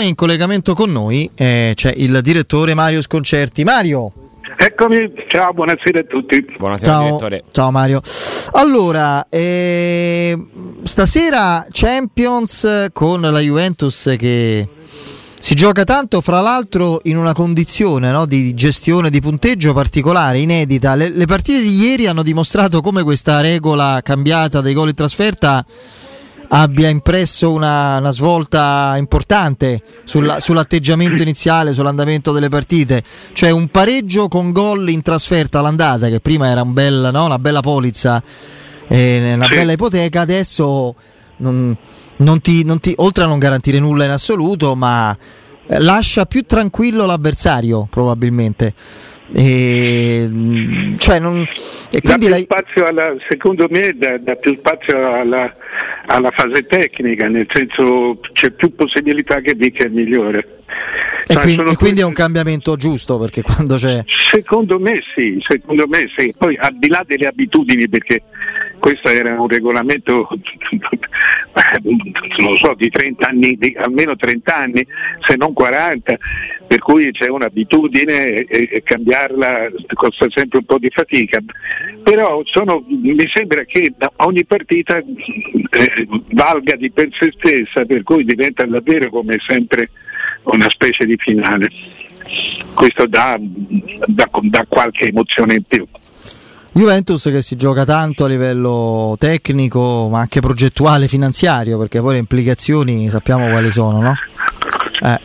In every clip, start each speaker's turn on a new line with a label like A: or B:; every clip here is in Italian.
A: In collegamento con noi eh, c'è il direttore Mario Sconcerti. Mario.
B: Eccomi, ciao, buonasera a tutti.
C: Buonasera
A: Ciao,
C: direttore.
A: ciao Mario. Allora, eh, stasera Champions con la Juventus che si gioca tanto, fra l'altro in una condizione no, di gestione di punteggio particolare, inedita. Le, le partite di ieri hanno dimostrato come questa regola cambiata dei gol in trasferta abbia impresso una, una svolta importante sulla- sull'atteggiamento iniziale, sull'andamento delle partite. Cioè un pareggio con gol in trasferta all'andata, che prima era un bel, no? una bella polizza, eh, una
B: Sì.
A: bella ipoteca, adesso non, non ti, non ti- oltre a non garantire nulla in assoluto, ma lascia più tranquillo l'avversario probabilmente. E, mm, cioè non, e quindi
B: spazio alla, secondo me dà, dà più spazio alla, alla fase tecnica, nel senso c'è più possibilità che dica il migliore.
A: E,
B: Cioè,
A: quindi, e quindi è un cambiamento giusto perché quando c'è.
B: Secondo me sì, secondo me sì. Poi al di là delle abitudini, perché questo era un regolamento, non so, di 30 anni, di almeno 30 anni, se non 40, per cui c'è un'abitudine e, cambiarla costa sempre un po' di fatica. Però sono- mi sembra che ogni partita eh, valga di per sé stessa, per cui diventa davvero come sempre una specie di finale. Questo dà, dà- dà qualche emozione in più.
A: Juventus che si gioca tanto a livello tecnico, ma anche progettuale, finanziario, perché poi le implicazioni sappiamo quali sono, no? Eh,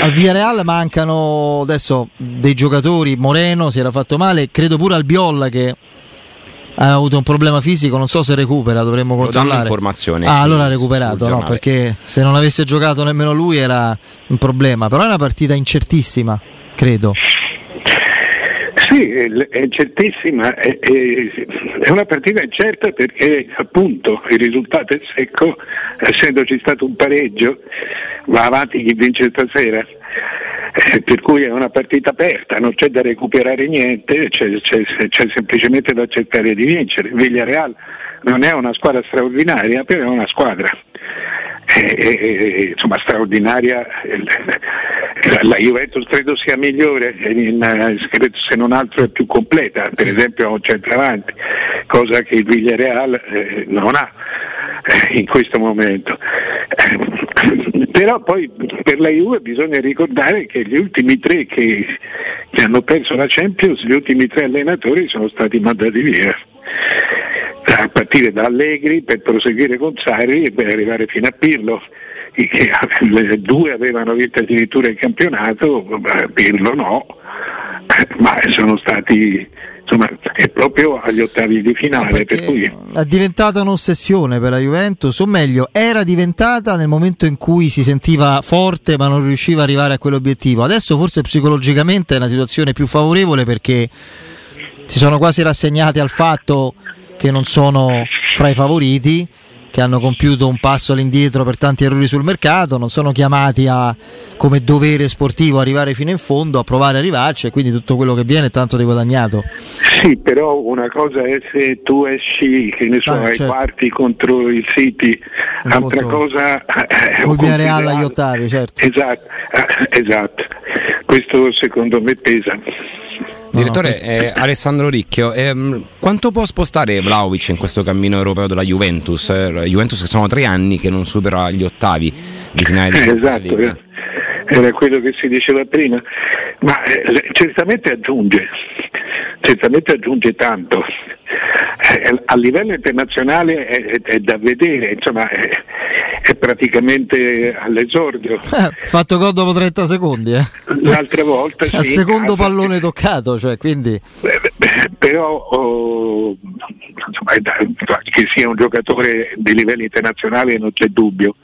A: al Villarreal mancano adesso dei giocatori, Moreno si era fatto male, credo pure Albiolla che ha avuto un problema fisico, non so se recupera, dovremmo controllare.
C: informazioni
A: Ah, allora ha recuperato, no? Perché se non avesse giocato nemmeno lui era un problema, però è una partita incertissima, credo.
B: Sì, è, certissima, è, è- una partita incerta perché appunto il risultato è secco, essendoci stato un pareggio, va avanti chi vince stasera. Eh, Per cui è una partita aperta, non c'è da recuperare niente, c'è, c'è- c'è semplicemente da cercare di vincere. Villarreal non è una squadra straordinaria, però è una squadra. Eh, eh, eh, insomma straordinaria la, Juventus credo sia migliore in, eh, credo se non altro è più completa per esempio ha un centravanti cosa che il Villarreal eh, non ha eh, in questo momento. Eh, però poi per la Juve bisogna ricordare che gli ultimi tre che, che hanno perso la Champions gli ultimi tre allenatori sono stati mandati via. A partire da Allegri per proseguire con Sarri e per arrivare fino a Pirlo. Che- le due avevano vinto addirittura il campionato, eh, Pirlo no, eh, ma sono stati insomma è proprio agli ottavi di finale,
A: perché
B: per cui
A: è diventata un'ossessione per la Juventus, o meglio, era diventata nel momento in cui si sentiva forte ma non riusciva ad arrivare a quell'obiettivo. Adesso forse psicologicamente è una situazione più favorevole perché si sono quasi rassegnati al fatto che non sono fra i favoriti, che hanno compiuto un passo all'indietro per tanti errori sul mercato, non sono chiamati a come dovere sportivo arrivare fino in fondo, a provare a arrivarci e quindi tutto quello che viene è tanto di guadagnato.
B: Sì, però una cosa è se tu esci, che ne so,
A: Ah,
B: ai
A: certo.
B: quarti contro il City,
A: Un
B: altra cosa è
A: Villarreal
B: conto
A: agli ottavi, certo.
B: Esatto, eh, esatto. Questo secondo me pesa.
C: Direttore eh, Alessandro Ricchio, ehm, quanto può spostare Vlaovic in questo cammino europeo della Juventus? Eh, Juventus che sono tre anni che non supera gli ottavi di finale di
B: esatto,
C: League.
B: eh. era quello che si diceva prima, ma eh, certamente aggiunge, certamente aggiunge tanto. Eh, a livello internazionale è, è- da vedere, insomma è, è praticamente all'esordio.
A: Eh, fatto gol dopo 30 secondi, eh.
B: L'altra volta sì,
A: Al
B: in
A: secondo
B: casa-
A: pallone toccato, cioè, quindi
B: Eh, però oh, insomma, che sia un giocatore di livello internazionale non c'è dubbio.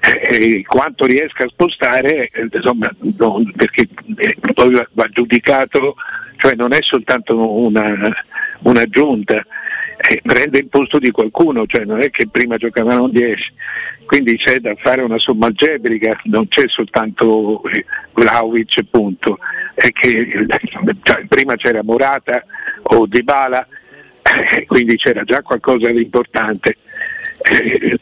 B: Eh, eh, quanto riesca a spostare, insomma, non- perché poi va giudicato, cioè non è soltanto una, un'aggiunta, eh, prende il posto di qualcuno, cioè non è che prima giocavano 10, quindi c'è da fare una somma algebrica, non c'è soltanto eh, Vlaovic punto, è che eh, cioè, prima c'era Morata o Dybala, eh, quindi c'era già qualcosa di importante. Eh,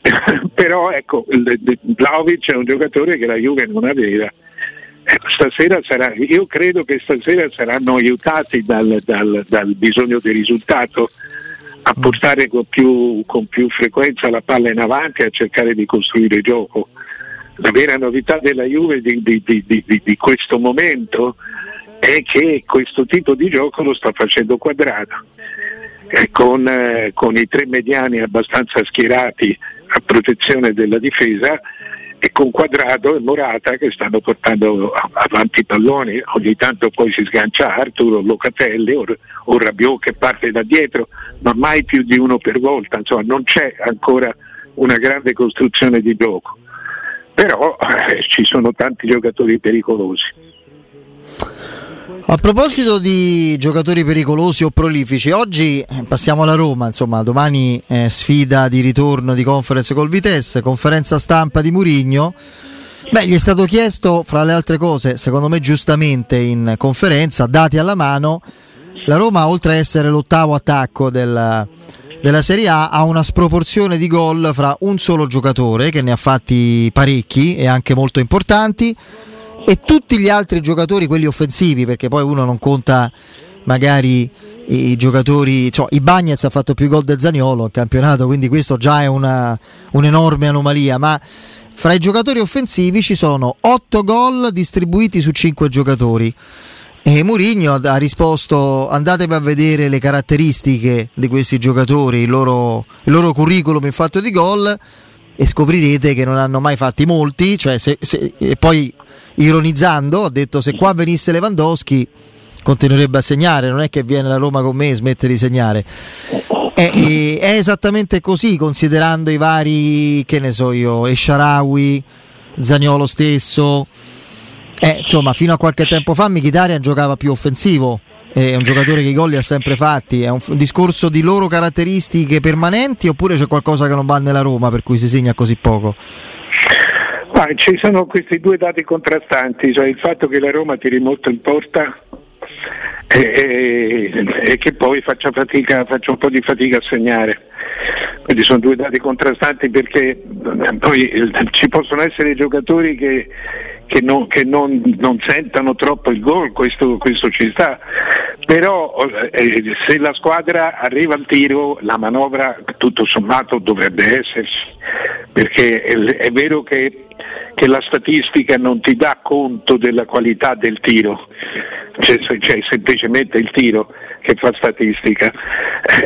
B: però ecco, Vlaovic è un giocatore che la Juve non aveva. Stasera sarà, io credo che stasera saranno aiutati dal, dal, dal bisogno di risultato a portare con più, con più, frequenza la palla in avanti e a cercare di costruire gioco. La vera novità della Juve di, di, di, di questo momento è che questo tipo di gioco lo sta facendo quadrato eh, con, eh, con i tre mediani abbastanza schierati a protezione della difesa e con Quadrado e Morata che stanno portando avanti i palloni, ogni tanto poi si sgancia Arturo, Locatelli o, o Rabiot che parte da dietro, ma mai più di uno per volta, insomma non c'è ancora una grande costruzione di gioco, però eh, ci sono tanti giocatori pericolosi.
A: A proposito di giocatori pericolosi o prolifici, oggi eh, passiamo alla Roma, insomma, domani eh, sfida di ritorno di conference col Vitesse, conferenza stampa di Murigno. Beh, gli è stato chiesto, fra le altre cose, secondo me giustamente in conferenza, dati alla mano, la Roma oltre ad essere l'ottavo attacco del, della Serie A ha una sproporzione di gol fra un solo giocatore che ne ha fatti parecchi e anche molto importanti e tutti gli altri giocatori, quelli offensivi, perché poi uno non conta magari i giocatori, cioè, i Bagnets ha fatto più gol del Zaniolo in campionato, quindi questo già è una, un'enorme anomalia, ma fra i giocatori offensivi ci sono 8 gol distribuiti su 5 giocatori. E Mourinho ha risposto andatevi a vedere le caratteristiche di questi giocatori, il loro, il loro curriculum in fatto di gol e scoprirete che non hanno mai fatti molti, cioè se, se, e poi ironizzando, ha detto se qua venisse Lewandowski continuerebbe a segnare, non è che viene la Roma con me e smette di segnare. È, è, esattamente così, considerando i vari, che ne so io, Esciarawi, Zagnolo stesso. Eh, insomma, fino a qualche tempo fa Mkhitaryan giocava più offensivo, è un giocatore che i gol li ha sempre fatti, è un discorso di loro caratteristiche permanenti oppure c'è qualcosa che non va nella Roma per cui si segna così poco?
B: Ma ci sono questi due dati contrastanti, cioè il fatto che la Roma tiri molto in porta e, e, e che poi faccia, fatica, faccia un po' di fatica a segnare. Quindi sono due dati contrastanti perché eh, poi eh, ci possono essere giocatori che, che, non, che non, non, sentano troppo il gol, questo, questo ci sta, però eh, se la squadra arriva al tiro la manovra tutto sommato dovrebbe esserci, perché è, vero che che la statistica non ti dà conto della qualità del tiro, c'è, c'è semplicemente il tiro che fa statistica,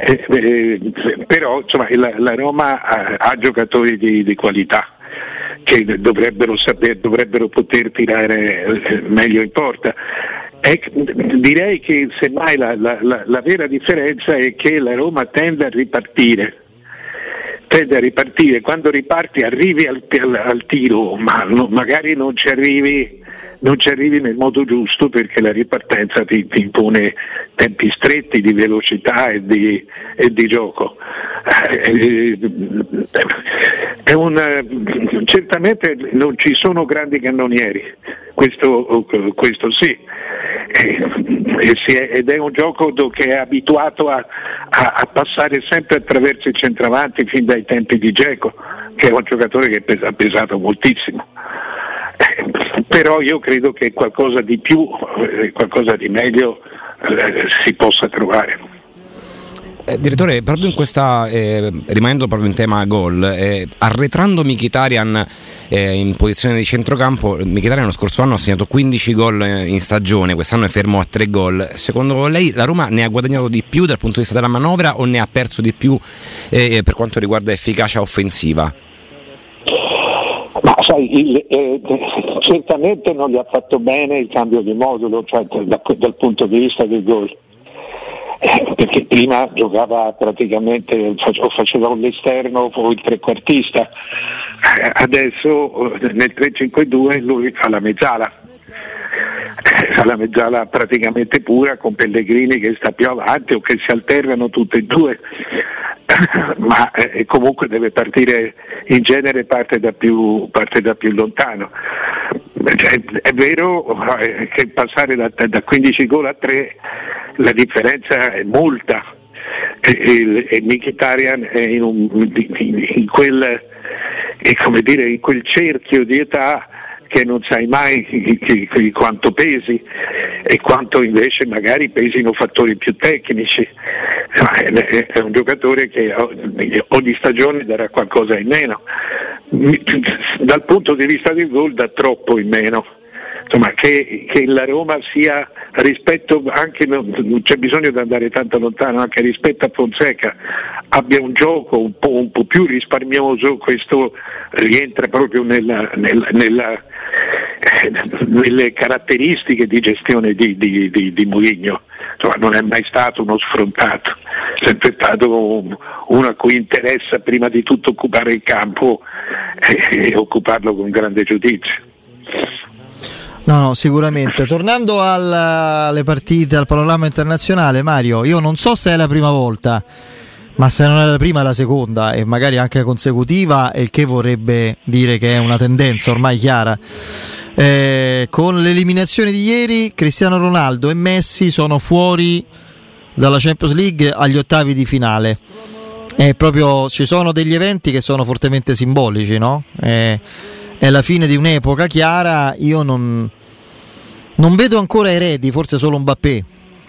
B: eh, eh, però insomma, la, la, Roma ha, ha giocatori di, di, qualità che dovrebbero, saper, dovrebbero poter tirare eh, meglio in porta. E direi che semmai la, la, la vera differenza è che la Roma tende a ripartire tende a ripartire, quando riparti arrivi al, al, al tiro, ma no, magari non ci, arrivi, non ci, arrivi, nel modo giusto perché la ripartenza ti, ti impone tempi stretti di velocità e di, e di gioco. Eh, eh un, certamente non ci sono grandi cannonieri, questo, questo sì, ed è un gioco che è abituato a, a, a, passare sempre attraverso i centravanti fin dai tempi di Geco, che è un giocatore che ha pesato moltissimo. Eh, però io credo che qualcosa di più, eh, qualcosa di meglio eh, si possa trovare.
C: Eh, direttore, proprio in questa, eh, rimanendo proprio in tema gol, eh, arretrando Mkhitaryan eh, in posizione di centrocampo, Mkhitaryan lo scorso anno ha segnato 15 gol in stagione, quest'anno è fermo a 3 gol. Secondo lei la Roma ne ha guadagnato di più dal punto di vista della manovra o ne ha perso di più eh, per quanto riguarda efficacia offensiva?
B: Ma sai, il, eh, certamente non gli ha fatto bene il cambio di modulo, cioè da, dal punto di vista del gol. Perché prima giocava praticamente o faceva l'esterno o il trequartista, eh, adesso eh, nel 3-5-2 lui fa la mezzala. Eh, fa la mezzala praticamente pura con Pellegrini che sta più avanti o che si alternano tutte e due ma eh, comunque deve partire in genere parte da più, parte da più lontano. Cioè, è vero eh, che passare da, da 15 gol a 3 la differenza è molta, e, e, e Mkhitaryan è in, un, in, quel, dire, in quel cerchio di età che non sai mai quanto pesi e quanto invece magari pesino fattori più tecnici. È un giocatore che ogni stagione darà qualcosa in meno. Dal punto di vista del gol dà troppo in meno insomma, che, che, la Roma sia rispetto anche, non c'è bisogno di andare tanto lontano, anche rispetto a Fonseca abbia un gioco un po', un po più risparmioso, questo rientra proprio nella, nella, nella, eh, nelle caratteristiche di gestione di, di, di, di Mourinho. Insomma, non è mai stato uno sfrontato, è sempre stato uno a cui interessa prima di tutto occupare il campo e, e occuparlo con grande giudizio.
A: No, no, sicuramente. Tornando al, alle partite, al panorama internazionale, Mario, io non so se è la prima volta, ma se non è la prima è la seconda e magari anche consecutiva, il che vorrebbe dire che è una tendenza ormai chiara. Eh, con l'eliminazione di ieri, Cristiano Ronaldo e Messi sono fuori dalla Champions League agli ottavi di finale. Eh, proprio, ci sono degli eventi che sono fortemente simbolici, no? Eh, è la fine di un'epoca chiara, io non, non vedo ancora eredi, forse solo un Bappé,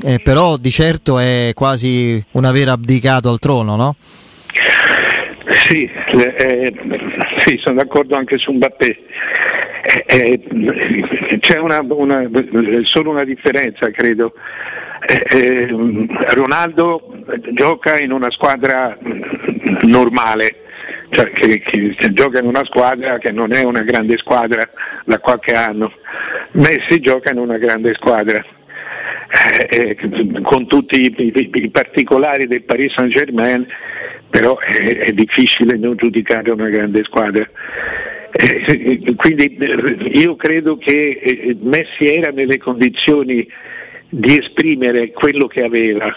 A: eh, però di certo è quasi un aver abdicato al trono, no?
B: Sì, eh, sì, sono d'accordo anche su Mbappé. Eh, eh, c'è una, una, solo una differenza, credo. Eh, eh, Ronaldo gioca in una squadra normale, cioè che, che, che, gioca in una squadra che non è una grande squadra da qualche anno. Messi gioca in una grande squadra. Eh, eh, con tutti i, i, i, particolari del Paris Saint Germain, però è, è difficile non giudicare una grande squadra. Eh, quindi eh, io credo che eh, Messi era nelle condizioni di esprimere quello che aveva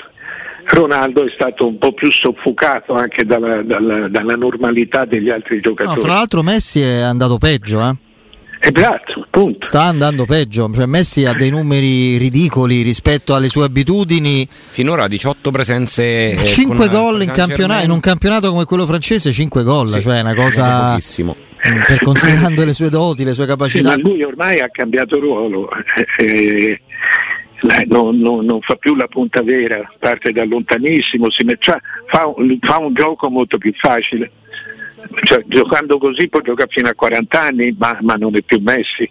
B: Ronaldo è stato un po' più soffocato anche dalla, dalla, dalla normalità degli altri giocatori.
A: No, fra l'altro Messi è andato peggio, eh?
B: Esatto, punto.
A: Sta andando peggio, cioè Messi ha dei numeri ridicoli rispetto alle sue abitudini.
C: Finora 18 presenze.
A: Eh, 5 gol in, campionato, in un campionato come quello francese, 5 gol, sì, cioè è una cosa pochissimo. Per considerando le sue doti, le sue capacità.
B: Sì, ma lui ormai ha cambiato ruolo. Eh, non, non, non, fa più la punta vera, parte da lontanissimo, mette, cioè, fa, un, fa, un, gioco molto più facile. Cioè, giocando così può giocare fino a 40 anni, ma, ma non è più Messi.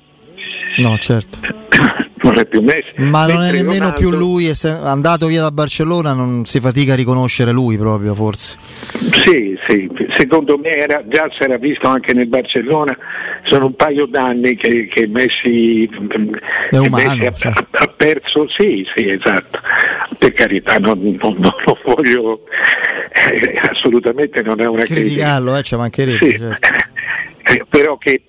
A: No, certo.
B: non è più Messi.
A: Ma non è nemmeno Ronaldo... più lui, andato via da Barcellona non si fatica a riconoscere lui proprio, forse.
B: Sì, sì, secondo me era, già si era visto anche nel Barcellona, sono un paio d'anni che, che Messi,
A: è umano, Messi
B: ha,
A: cioè.
B: ha, perso, sì, sì, esatto. Per carità, non, non, non lo voglio, eh, assolutamente non è una
A: Criticarlo, critica. Eh, ci mancherebbe. Sì. Certo.
B: Eh, però che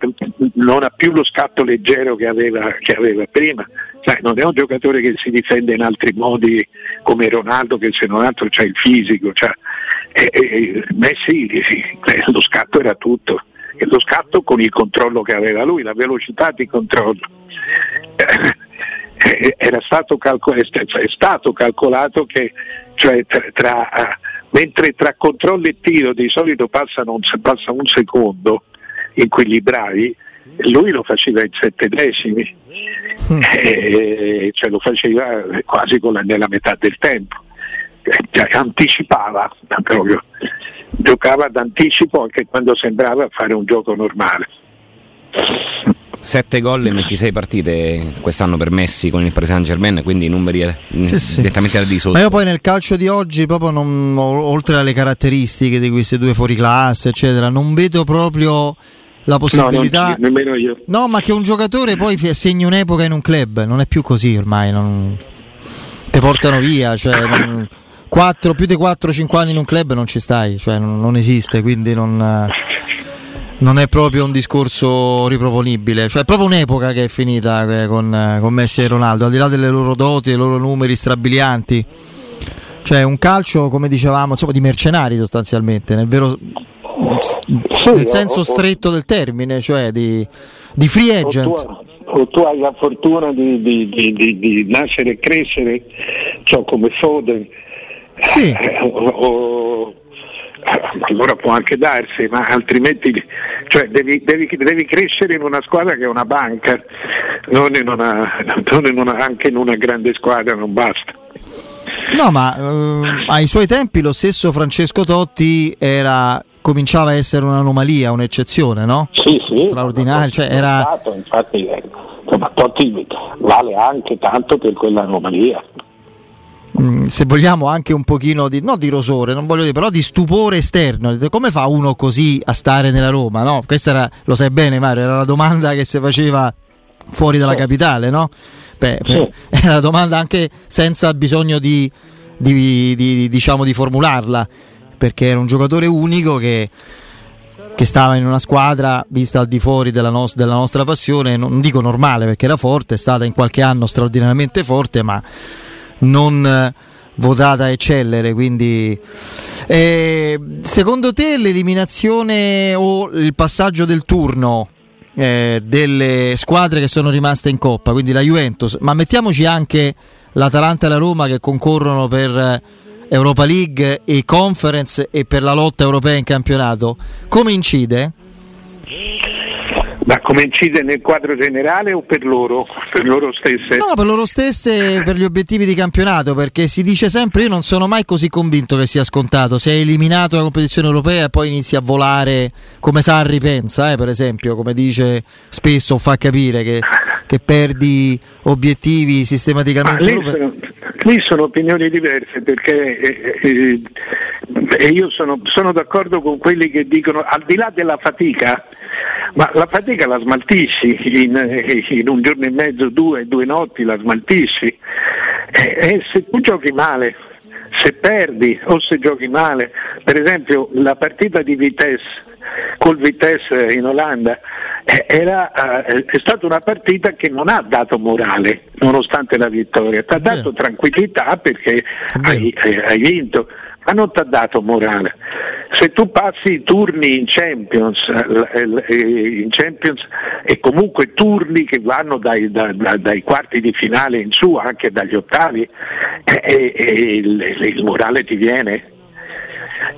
B: non ha più lo scatto leggero che aveva, che aveva prima. Sai, non è un giocatore che si difende in altri modi come Ronaldo che se non altro c'ha il fisico. C'ha, e, e, Messi eh, lo scatto era tutto. E lo scatto con il controllo che aveva lui, la velocità di controllo. Eh, era stato calcol- è stato calcolato che cioè, tra, tra, mentre tra controllo e tiro di solito passano un, passa un secondo, in quelli bravi, lui lo faceva in sette decimi, mm. eh, cioè lo faceva quasi la, nella metà del tempo, eh, anticipava proprio, giocava d'anticipo anche quando sembrava fare un gioco normale.
C: 7 gol in 26 partite quest'anno per Messi con il Paris Saint Germain, quindi i numeri eh, sì, sì. direttamente al di sotto.
A: Ma io poi nel calcio di oggi, proprio non, oltre alle caratteristiche di questi due fuori classe, eccetera, non vedo proprio la possibilità.
B: No, nemmeno io.
A: No, ma che un giocatore poi segni un'epoca in un club, non è più così ormai. Non... Ti portano via, cioè. Non... 4, più di 4-5 anni in un club non ci stai, cioè non, non esiste, quindi non, non, è proprio un discorso riproponibile, cioè è proprio un'epoca che è finita eh, con, con Messi e Ronaldo, al di là delle loro doti, dei loro numeri strabilianti, cioè un calcio come dicevamo insomma di mercenari sostanzialmente, nel vero sì, nel senso o, stretto del termine, cioè di, di free agent.
B: O tu, o tu, hai la fortuna di, di, di nascere e crescere, cioè come Foden,
A: Sì.
B: Eh, o, o, allora può anche darsi, ma altrimenti cioè, devi, devi, devi, crescere in una squadra che è una banca, non, in una, non in una, anche in una grande squadra non basta.
A: No, ma eh, ai suoi tempi lo stesso Francesco Totti era cominciava a essere un'anomalia, un'eccezione, no?
B: Sì, sì.
A: Straordinario, cioè era...
B: Stato, infatti, insomma, Totti vale anche tanto per quell'anomalia.
A: Mm, se vogliamo anche un pochino di, no di rosore, non voglio dire, però di stupore esterno. Come fa uno così a stare nella Roma? No? Questa era, lo sai bene Mario, era la domanda che si faceva fuori dalla capitale, no? Beh, beh, è una domanda anche senza bisogno di, di, di, diciamo, di formularla, perché era un giocatore unico che, che, stava in una squadra vista al di fuori della, no, della, nostra passione, non dico normale perché era forte, è stata in qualche anno straordinariamente forte, ma non eh, votata a eccellere. Quindi, eh, secondo te l'eliminazione o il passaggio del turno eh, delle squadre che sono rimaste in coppa, quindi la Juventus, ma mettiamoci anche l'Atalanta e la Roma che concorrono per eh, Europa League e Conference e per la lotta europea in campionato, come incide?
B: Ma come incide nel quadro generale o per loro, per loro stesse?
A: No, per loro stesse, per gli obiettivi di campionato, perché si dice sempre, io non sono mai così convinto che sia scontato, se hai eliminato la competizione europea e poi inizi a volare come Sarri pensa, eh, per esempio, come dice spesso, fa capire che, che perdi obiettivi sistematicamente.
B: Lì sono, opinioni diverse perché eh, eh, e io sono, sono, d'accordo con quelli che dicono al di là della fatica, ma la fatica la smaltisci in, in un giorno e mezzo, due, due notti la smaltisci. E, e se tu giochi male, se perdi o se giochi male, per esempio la partita di Vitesse col Vitesse in Olanda eh, era, eh, è stata una partita che non ha dato morale nonostante la vittoria, ti ha dato tranquillità perché hai, hai vinto ma non ti ha dato morale. Se tu passi i turni in Champions, eh, eh, in Champions e comunque turni che vanno dai, da, dai, quarti di finale in su, anche dagli ottavi, eh, il, il morale ti viene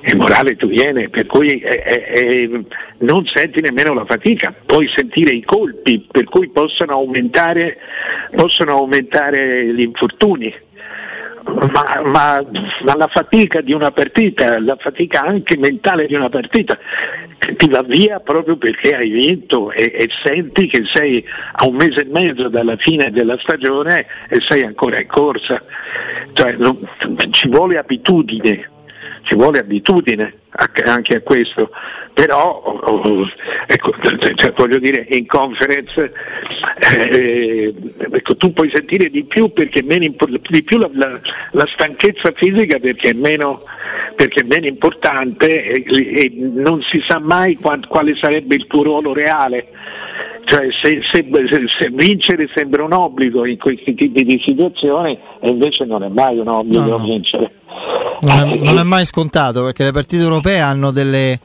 B: il morale ti viene, per cui eh, eh, non senti nemmeno la fatica, puoi sentire i colpi, per cui possono aumentare, possono aumentare gli infortuni. Ma, ma, ma, la fatica di una partita, la fatica anche mentale di una partita, ti va via proprio perché hai vinto e, e senti che sei a un mese e mezzo dalla fine della stagione e sei ancora in corsa. Cioè, non, ci vuole abitudine ci vuole abitudine anche a questo, però ecco, cioè, voglio dire in conference eh, ecco, tu puoi sentire di più perché meno, di più la, la, la, stanchezza fisica perché è meno, perché è meno importante e, e, non si sa mai qual, quale sarebbe il tuo ruolo reale. Cioè, se, se, se, vincere sembra un obbligo in questi tipi di situazioni e invece non è mai un obbligo no, no. vincere.
A: Non è, non è mai scontato perché le partite europee hanno delle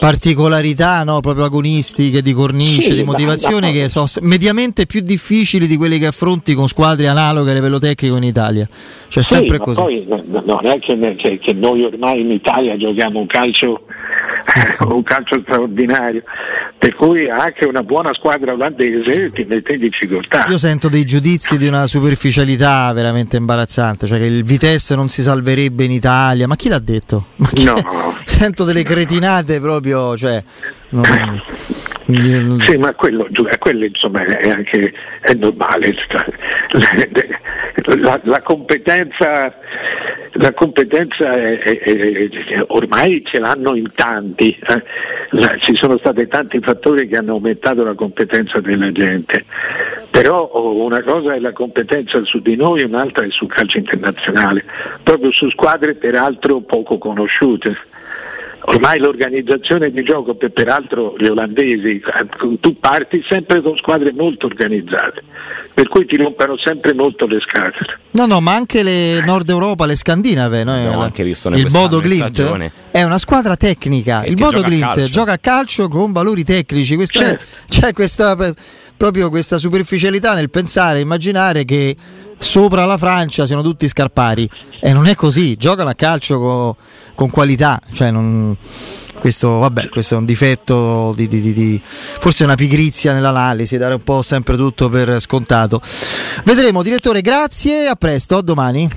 A: particolarità no? proprio agonistiche di cornice, sì, di motivazione che sono mediamente più difficili di quelle che affronti con squadre analoghe a livello tecnico in Italia. Cioè sì, sempre così.
B: Poi non è che, che, che, noi ormai in Italia giochiamo un calcio, un calcio straordinario, per cui anche una buona squadra olandese ti mette in difficoltà.
A: Io sento dei giudizi di una superficialità veramente imbarazzante, cioè che il Vitesse non si salverebbe in Italia, ma chi l'ha detto? Chi no. Sento delle cretinate proprio, cioè, non...
B: Sì, ma quello, quello insomma, è anche è normale. La, la competenza, la competenza è, è, ormai ce l'hanno in tanti, eh. ci sono stati tanti fattori che hanno aumentato la competenza della gente, però una cosa è la competenza su di noi, un'altra è sul calcio internazionale, proprio su squadre peraltro poco conosciute ormai l'organizzazione di gioco, per, peraltro gli olandesi, tu parti sempre con squadre molto organizzate, per cui ti rompono sempre molto le scatole.
A: No, no, ma anche le Nord Europa, le Scandinave, no?
C: Abbiamo anche visto
A: il Bodo Glint è una squadra tecnica. Che il Bodo Glint gioca a calcio con valori tecnici. Questa, certo. C'è questa proprio questa superficialità nel pensare, immaginare che sopra la Francia siano tutti scarpari e non è così, giocano a calcio con, con qualità, cioè non, questo, vabbè, questo, è un difetto di, di, di, di, forse una pigrizia nell'analisi, dare un po' sempre tutto per scontato. Vedremo, direttore, grazie, a presto, a domani.